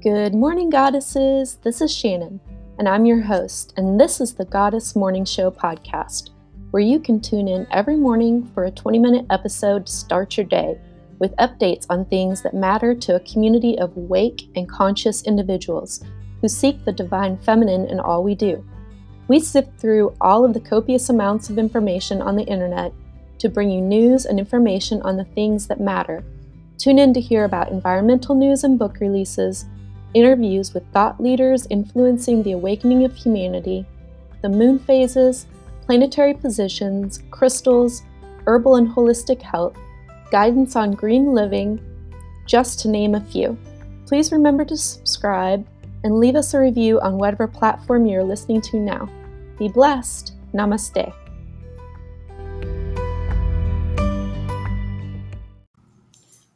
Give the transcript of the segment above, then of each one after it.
Good morning, goddesses. This is Shannon, and I'm your host, and this is the Goddess Morning Show podcast, where you can tune in every morning for a 20 minute episode to start your day with updates on things that matter to a community of awake and conscious individuals who seek the divine feminine in all we do. We sift through all of the copious amounts of information on the internet to bring you news and information on the things that matter. Tune in to hear about environmental news and book releases interviews with thought leaders influencing the awakening of humanity, the moon phases, planetary positions, crystals, herbal and holistic health, guidance on green living, just to name a few. Please remember to subscribe and leave us a review on whatever platform you're listening to now. Be blessed. Namaste.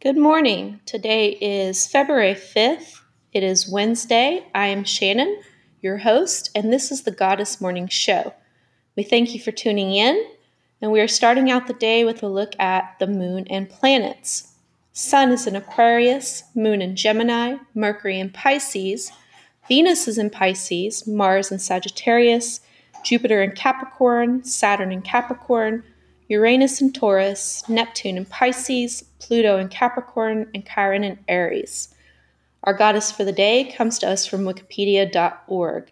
Good morning. Today is February 5th, it is Wednesday. I am Shannon, your host, and this is the Goddess Morning Show. We thank you for tuning in, and we are starting out the day with a look at the moon and planets. Sun is in Aquarius, Moon in Gemini, Mercury in Pisces, Venus is in Pisces, Mars in Sagittarius, Jupiter in Capricorn, Saturn in Capricorn, Uranus in Taurus, Neptune in Pisces, Pluto in Capricorn, and Chiron in Aries. Our goddess for the day comes to us from wikipedia.org.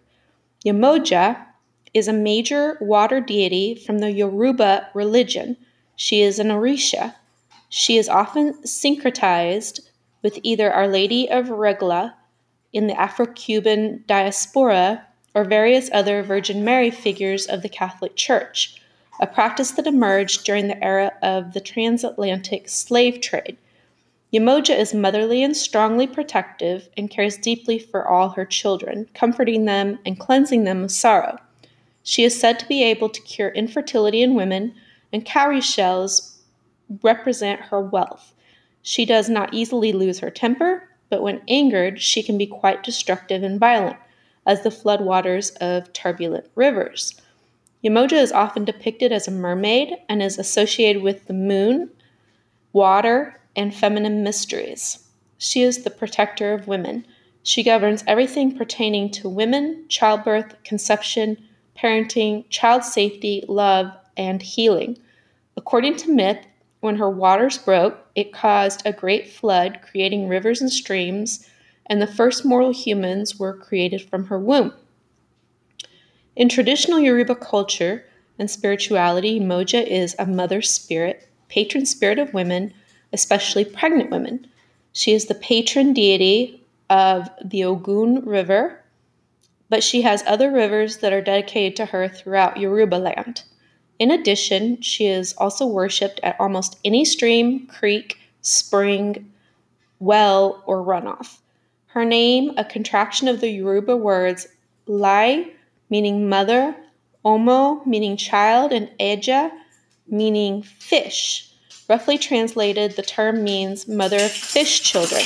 Yemoja is a major water deity from the Yoruba religion. She is an Orisha. She is often syncretized with either Our Lady of Regla in the Afro Cuban diaspora or various other Virgin Mary figures of the Catholic Church, a practice that emerged during the era of the transatlantic slave trade. Yemoja is motherly and strongly protective and cares deeply for all her children, comforting them and cleansing them of sorrow. She is said to be able to cure infertility in women, and cowrie shells represent her wealth. She does not easily lose her temper, but when angered, she can be quite destructive and violent, as the floodwaters of turbulent rivers. Yemoja is often depicted as a mermaid and is associated with the moon, water, and feminine mysteries. She is the protector of women. She governs everything pertaining to women, childbirth, conception, parenting, child safety, love, and healing. According to myth, when her waters broke, it caused a great flood, creating rivers and streams, and the first mortal humans were created from her womb. In traditional Yoruba culture and spirituality, Moja is a mother spirit, patron spirit of women, especially pregnant women. She is the patron deity of the Ogun River, but she has other rivers that are dedicated to her throughout Yoruba land. In addition, she is also worshipped at almost any stream, creek, spring, well, or runoff. Her name, a contraction of the Yoruba words Lai, meaning mother, Omo, meaning child, and Eja, meaning fish, Roughly translated, the term means mother of fish children.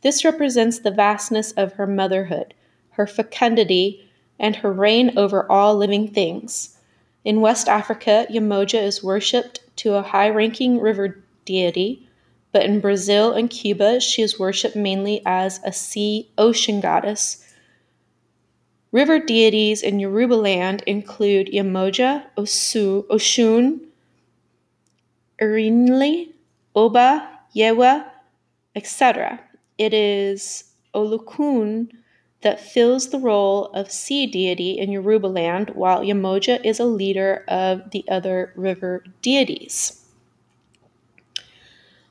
This represents the vastness of her motherhood, her fecundity, and her reign over all living things. In West Africa, Yemoja is worshipped to a high ranking river deity, but in Brazil and Cuba, she is worshipped mainly as a sea ocean goddess. River deities in Yoruba land include Yemoja, Osu, Oshun, Erinle, Oba, Yewa, etc. It is Olokun that fills the role of sea deity in Yoruba land, while Yemoja is a leader of the other river deities.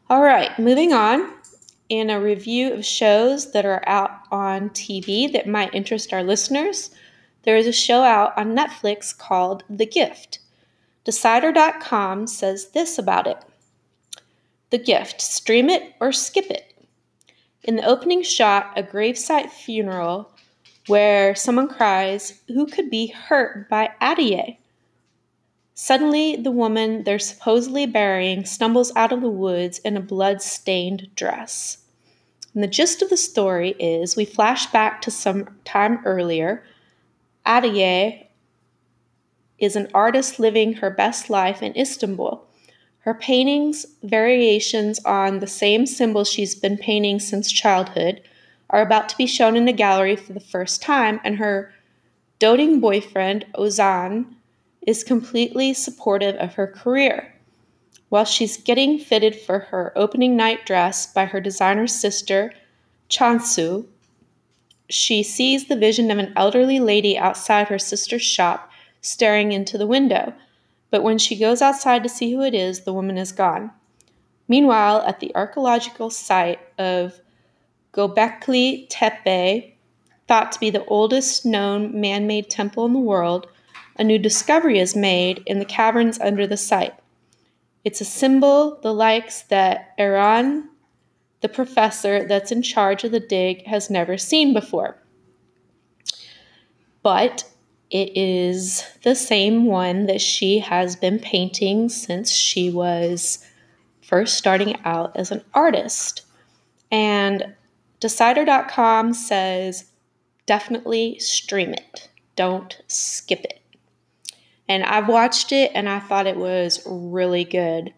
All right, moving on. In a review of shows that are out on TV that might interest our listeners, there is a show out on Netflix called The Gift. Decider.com says this about it The gift, stream it or skip it. In the opening shot, a gravesite funeral where someone cries, Who could be hurt by Atiye? Suddenly, the woman they're supposedly burying stumbles out of the woods in a blood stained dress. And the gist of the story is we flash back to some time earlier. Atiye, is an artist living her best life in Istanbul. Her paintings, variations on the same symbols she's been painting since childhood, are about to be shown in a gallery for the first time, and her doting boyfriend, Ozan, is completely supportive of her career. While she's getting fitted for her opening night dress by her designer sister, Chansu, she sees the vision of an elderly lady outside her sister's shop staring into the window. But when she goes outside to see who it is, the woman is gone. Meanwhile, at the archaeological site of Gobekli Tepe, thought to be the oldest known man made temple in the world, a new discovery is made in the caverns under the site. It's a symbol the likes that Erhan, the professor that's in charge of the dig, has never seen before. But it is the same one that she has been painting since she was first starting out as an artist. And Decider.com says definitely stream it, don't skip it. And I've watched it and I thought it was really good.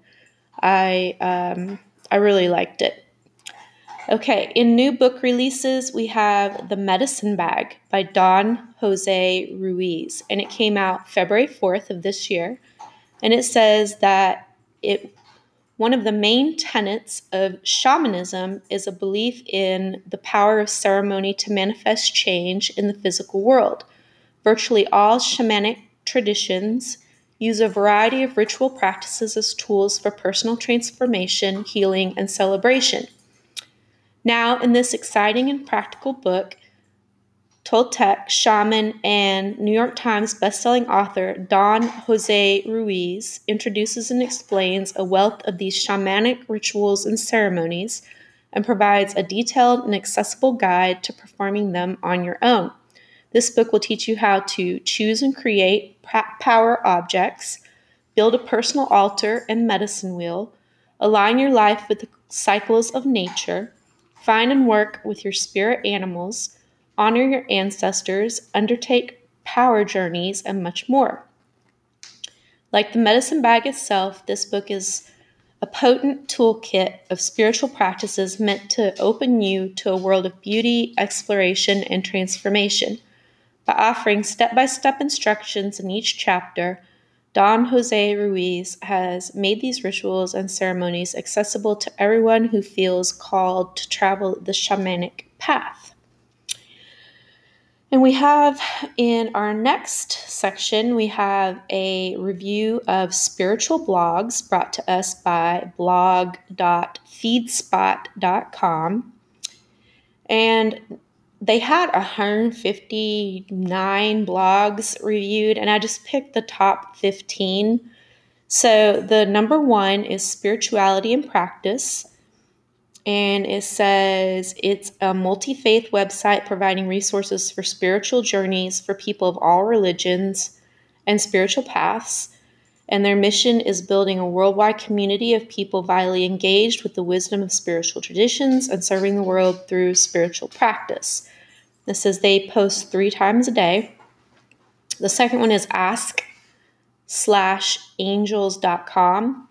I um, I really liked it. Okay, in new book releases, we have The Medicine Bag by Don Jose Ruiz, and it came out February 4th of this year. And it says that it one of the main tenets of shamanism is a belief in the power of ceremony to manifest change in the physical world. Virtually all shamanic traditions use a variety of ritual practices as tools for personal transformation, healing, and celebration. Now, in this exciting and practical book, Toltec shaman and New York Times bestselling author Don Jose Ruiz introduces and explains a wealth of these shamanic rituals and ceremonies and provides a detailed and accessible guide to performing them on your own. This book will teach you how to choose and create power objects, build a personal altar and medicine wheel, align your life with the cycles of nature, Find and work with your spirit animals, honor your ancestors, undertake power journeys, and much more. Like the medicine bag itself, this book is a potent toolkit of spiritual practices meant to open you to a world of beauty, exploration, and transformation. By offering step by step instructions in each chapter, Don Jose Ruiz has made these rituals and ceremonies accessible to everyone who feels called to travel the shamanic path. And we have in our next section, we have a review of spiritual blogs brought to us by blog.feedspot.com. And they had 159 blogs reviewed, and I just picked the top 15. So the number one is Spirituality and Practice. And it says it's a multi faith website providing resources for spiritual journeys for people of all religions and spiritual paths. And their mission is building a worldwide community of people vitally engaged with the wisdom of spiritual traditions and serving the world through spiritual practice. This says they post three times a day. The second one is ask slash angels.com.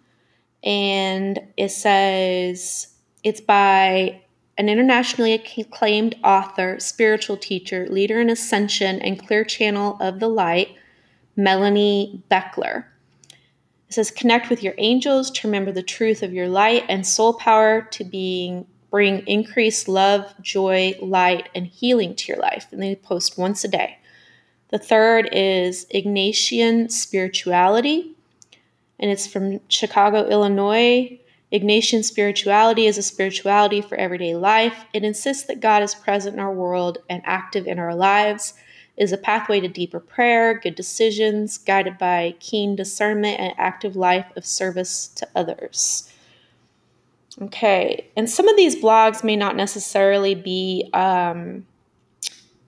And it says it's by an internationally acclaimed author, spiritual teacher, leader in ascension, and clear channel of the light, Melanie Beckler. It says connect with your angels to remember the truth of your light and soul power to being bring increased love, joy, light, and healing to your life. And they post once a day. The third is Ignatian Spirituality, and it's from Chicago, Illinois. Ignatian spirituality is a spirituality for everyday life. It insists that God is present in our world and active in our lives. It is a pathway to deeper prayer, good decisions, guided by keen discernment and active life of service to others. Okay, and some of these blogs may not necessarily be um,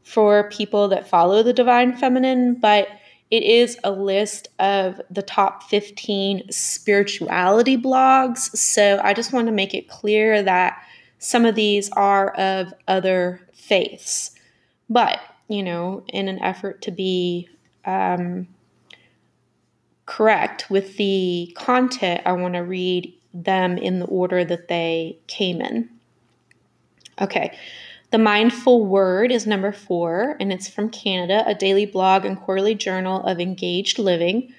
for people that follow the divine feminine, but it is a list of the top 15 spirituality blogs. So I just want to make it clear that some of these are of other faiths. But, you know, in an effort to be um, correct with the content, I want to read them in the order that they came in. Okay, The Mindful Word is number four, and it's from Canada, a daily blog and quarterly journal of engaged living.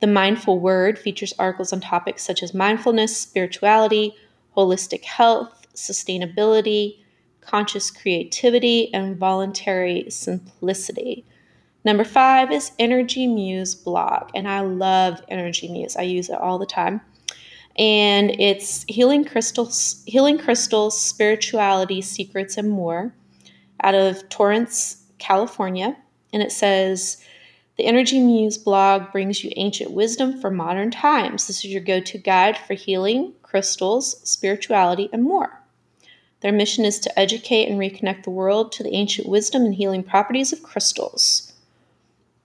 The Mindful Word features articles on topics such as mindfulness, spirituality, holistic health, sustainability, conscious creativity, and voluntary simplicity. Number five is Energy Muse blog, and I love Energy Muse. I use it all the time. And it's healing crystals, healing crystals, spirituality, secrets, and more out of Torrance, California. And it says, the Energy Muse blog brings you ancient wisdom for modern times. This is your go to guide for healing, crystals, spirituality, and more. Their mission is to educate and reconnect the world to the ancient wisdom and healing properties of crystals.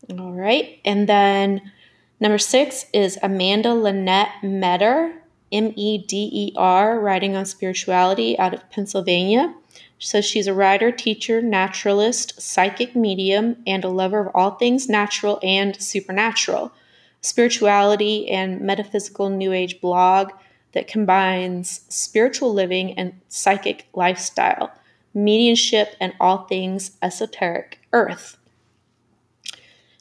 All right, and then number six is Amanda Linette Meder, M E D E R, writing on spirituality out of Pennsylvania. So she's a writer, teacher, naturalist, psychic medium, and a lover of all things natural and supernatural. Spirituality and metaphysical new age blog that combines spiritual living and psychic lifestyle, mediumship, and all things esoteric earth.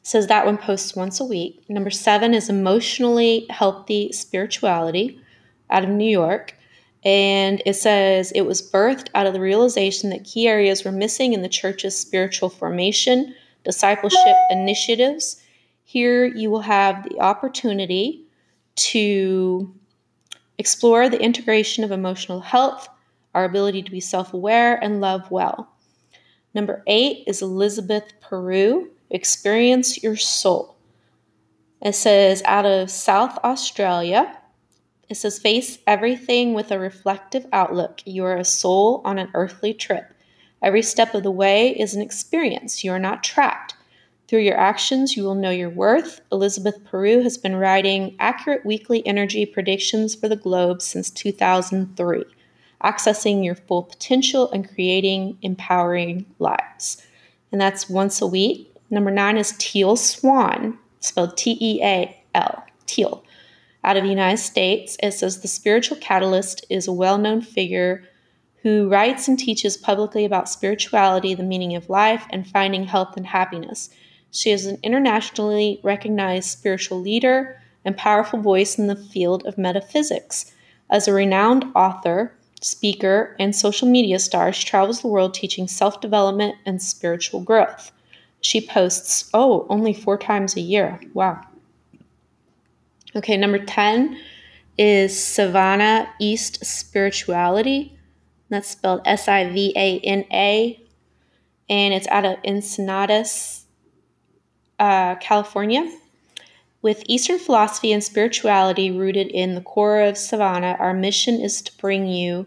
Says that one posts once a week. Number seven is emotionally healthy spirituality out of New York. And it says it was birthed out of the realization that key areas were missing in the church's spiritual formation, discipleship initiatives. Here you will have the opportunity to explore the integration of emotional health, our ability to be self aware, and love well. Number eight is Elizabeth Peru, Experience Your Soul. It says out of South Australia, it says, face everything with a reflective outlook. You are a soul on an earthly trip. Every step of the way is an experience. You are not trapped. Through your actions, you will know your worth. Elizabeth Peru has been writing accurate weekly energy predictions for the globe since 2003, accessing your full potential and creating empowering lives. And that's once a week. Number nine is Teal Swan, spelled T E A L, Teal out of the United States. It says the spiritual catalyst is a well known figure who writes and teaches publicly about spirituality, the meaning of life, and finding health and happiness. She is an internationally recognized spiritual leader and powerful voice in the field of metaphysics. As a renowned author, speaker, and social media star, she travels the world teaching self development and spiritual growth. She posts, oh, only four times a year. Wow. Okay, number 10 is Sivana East Spirituality. That's spelled S I V A N A. And it's out of Encinitas, uh, California. With Eastern philosophy and spirituality rooted in the core of Sivana, our mission is to bring you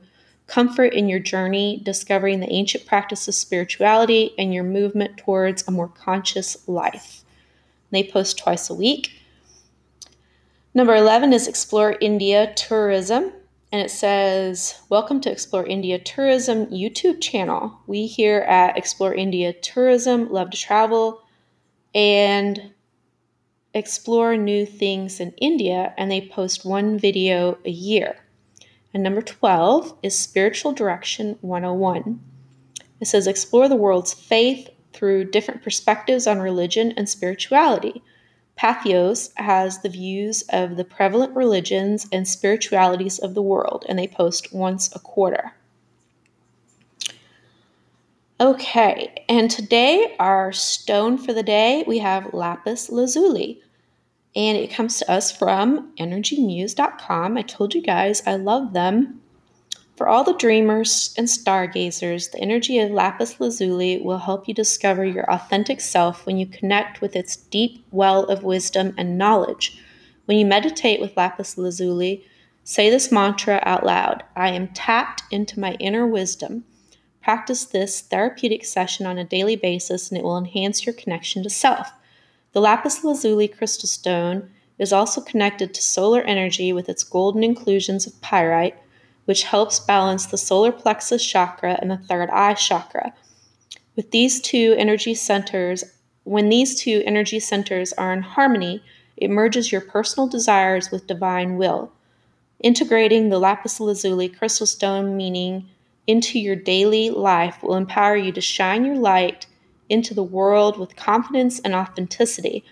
comfort in your journey, discovering the ancient practice of spirituality and your movement towards a more conscious life. They post twice a week. Number 11 is Explore India Tourism. And it says, Welcome to Explore India Tourism YouTube channel. We here at Explore India Tourism love to travel and explore new things in India, and they post one video a year. And number 12 is Spiritual Direction 101. It says, Explore the world's faith through different perspectives on religion and spirituality. Patheos has the views of the prevalent religions and spiritualities of the world, and they post once a quarter. Okay, and today our stone for the day we have lapis lazuli, and it comes to us from energymuse.com. I told you guys I love them. For all the dreamers and stargazers, the energy of lapis lazuli will help you discover your authentic self when you connect with its deep well of wisdom and knowledge. When you meditate with lapis lazuli, say this mantra out loud I am tapped into my inner wisdom. Practice this therapeutic session on a daily basis and it will enhance your connection to self. The lapis lazuli crystal stone is also connected to solar energy with its golden inclusions of pyrite which helps balance the solar plexus chakra and the third eye chakra. With these two energy centers, when these two energy centers are in harmony, it merges your personal desires with divine will, integrating the lapis lazuli crystal stone meaning into your daily life will empower you to shine your light into the world with confidence and authenticity.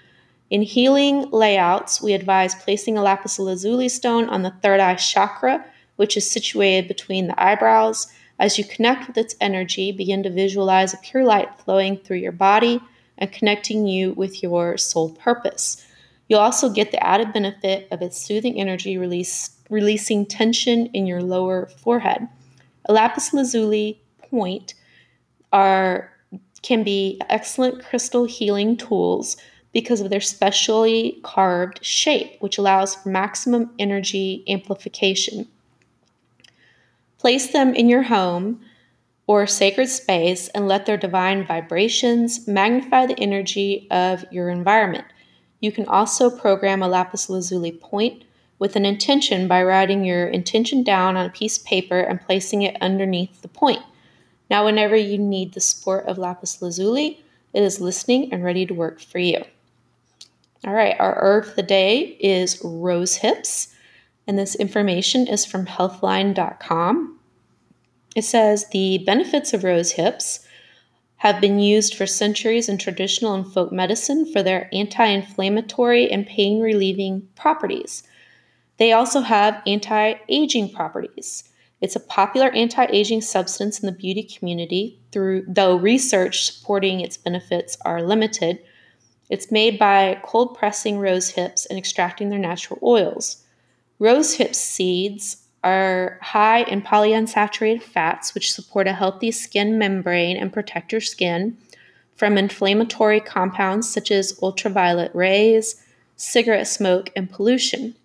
In healing layouts, we advise placing a lapis lazuli stone on the third eye chakra, which is situated between the eyebrows. As you connect with its energy, begin to visualize a pure light flowing through your body and connecting you with your soul purpose. You'll also get the added benefit of its soothing energy release, releasing tension in your lower forehead. A lapis lazuli point are can be excellent crystal healing tools because of their specially carved shape, which allows for maximum energy amplification. Place them in your home or sacred space and let their divine vibrations magnify the energy of your environment. You can also program a lapis lazuli point with an intention by writing your intention down on a piece of paper and placing it underneath the point. Now, whenever you need the support of lapis lazuli, it is listening and ready to work for you. All right, our herb of the day is rose hips, and this information is from healthline.com. It says the benefits of rose hips have been used for centuries in traditional and folk medicine for their anti inflammatory and pain relieving properties. They also have anti aging properties. It's a popular anti aging substance in the beauty community, through, though research supporting its benefits are limited. It's made by cold pressing rose hips and extracting their natural oils. Rose hip seeds are high in polyunsaturated fats, which support a healthy skin membrane and protect your skin from inflammatory compounds such as ultraviolet rays, cigarette smoke, and pollution.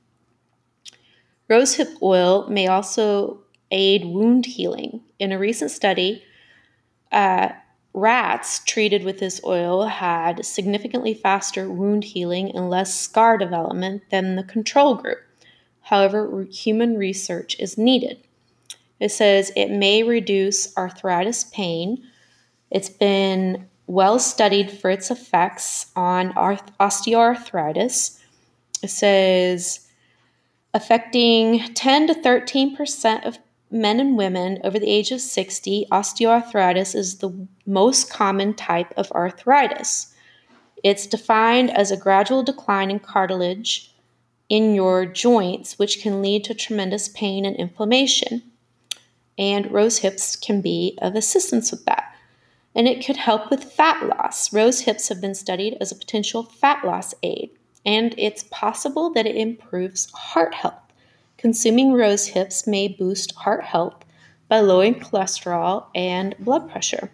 Rosehip oil may also aid wound healing. In a recent study, uh, rats treated with this oil had significantly faster wound healing and less scar development than the control group. However, human research is needed. It says it may reduce arthritis pain. It's been well studied for its effects on osteoarthritis. It says affecting 10 to 13% of men and women over the age of 60, osteoarthritis is the most common type of arthritis. It's defined as a gradual decline in cartilage in your joints, which can lead to tremendous pain and inflammation. And rose hips can be of assistance with that. And it could help with fat loss. Rose hips have been studied as a potential fat loss aid and it's possible that it improves heart health. Consuming rose hips may boost heart health by lowering cholesterol and blood pressure.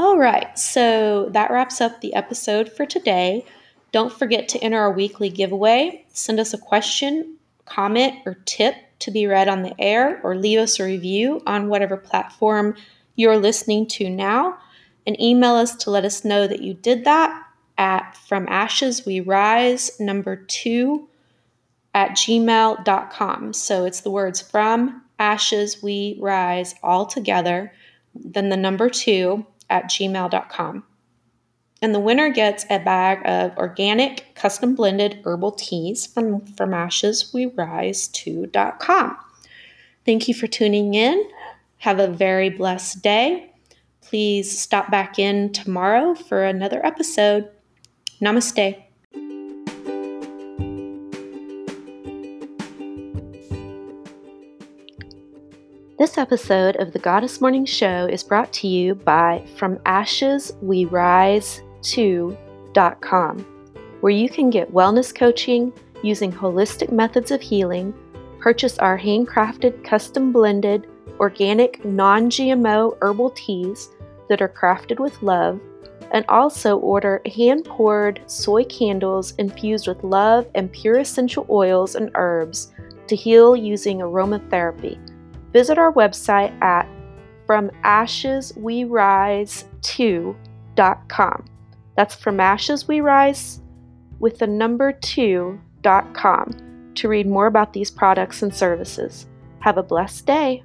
All right, so that wraps up the episode for today. Don't forget to enter our weekly giveaway. Send us a question, comment, or tip to be read on the air, or leave us a review on whatever platform you're listening to now, and email us to let us know that you did that at From Ashes We Rise, number two, at gmail.com. So it's the words From Ashes We Rise all together, then the number two at gmail.com. And the winner gets a bag of organic, custom blended herbal teas from From Rise to.com. Thank you for tuning in. Have a very blessed day. Please stop back in tomorrow for another episode. Namaste. This episode of the Goddess Morning Show is brought to you by From Ashes We Rise To.com, where you can get wellness coaching using holistic methods of healing, purchase our handcrafted, custom blended, organic, non GMO herbal teas that are crafted with love and also order hand poured soy candles infused with love and pure essential oils and herbs to heal using aromatherapy. Visit our website at fromasheswerise2.com. That's from ashes we rise with the number 2.com to read more about these products and services. Have a blessed day.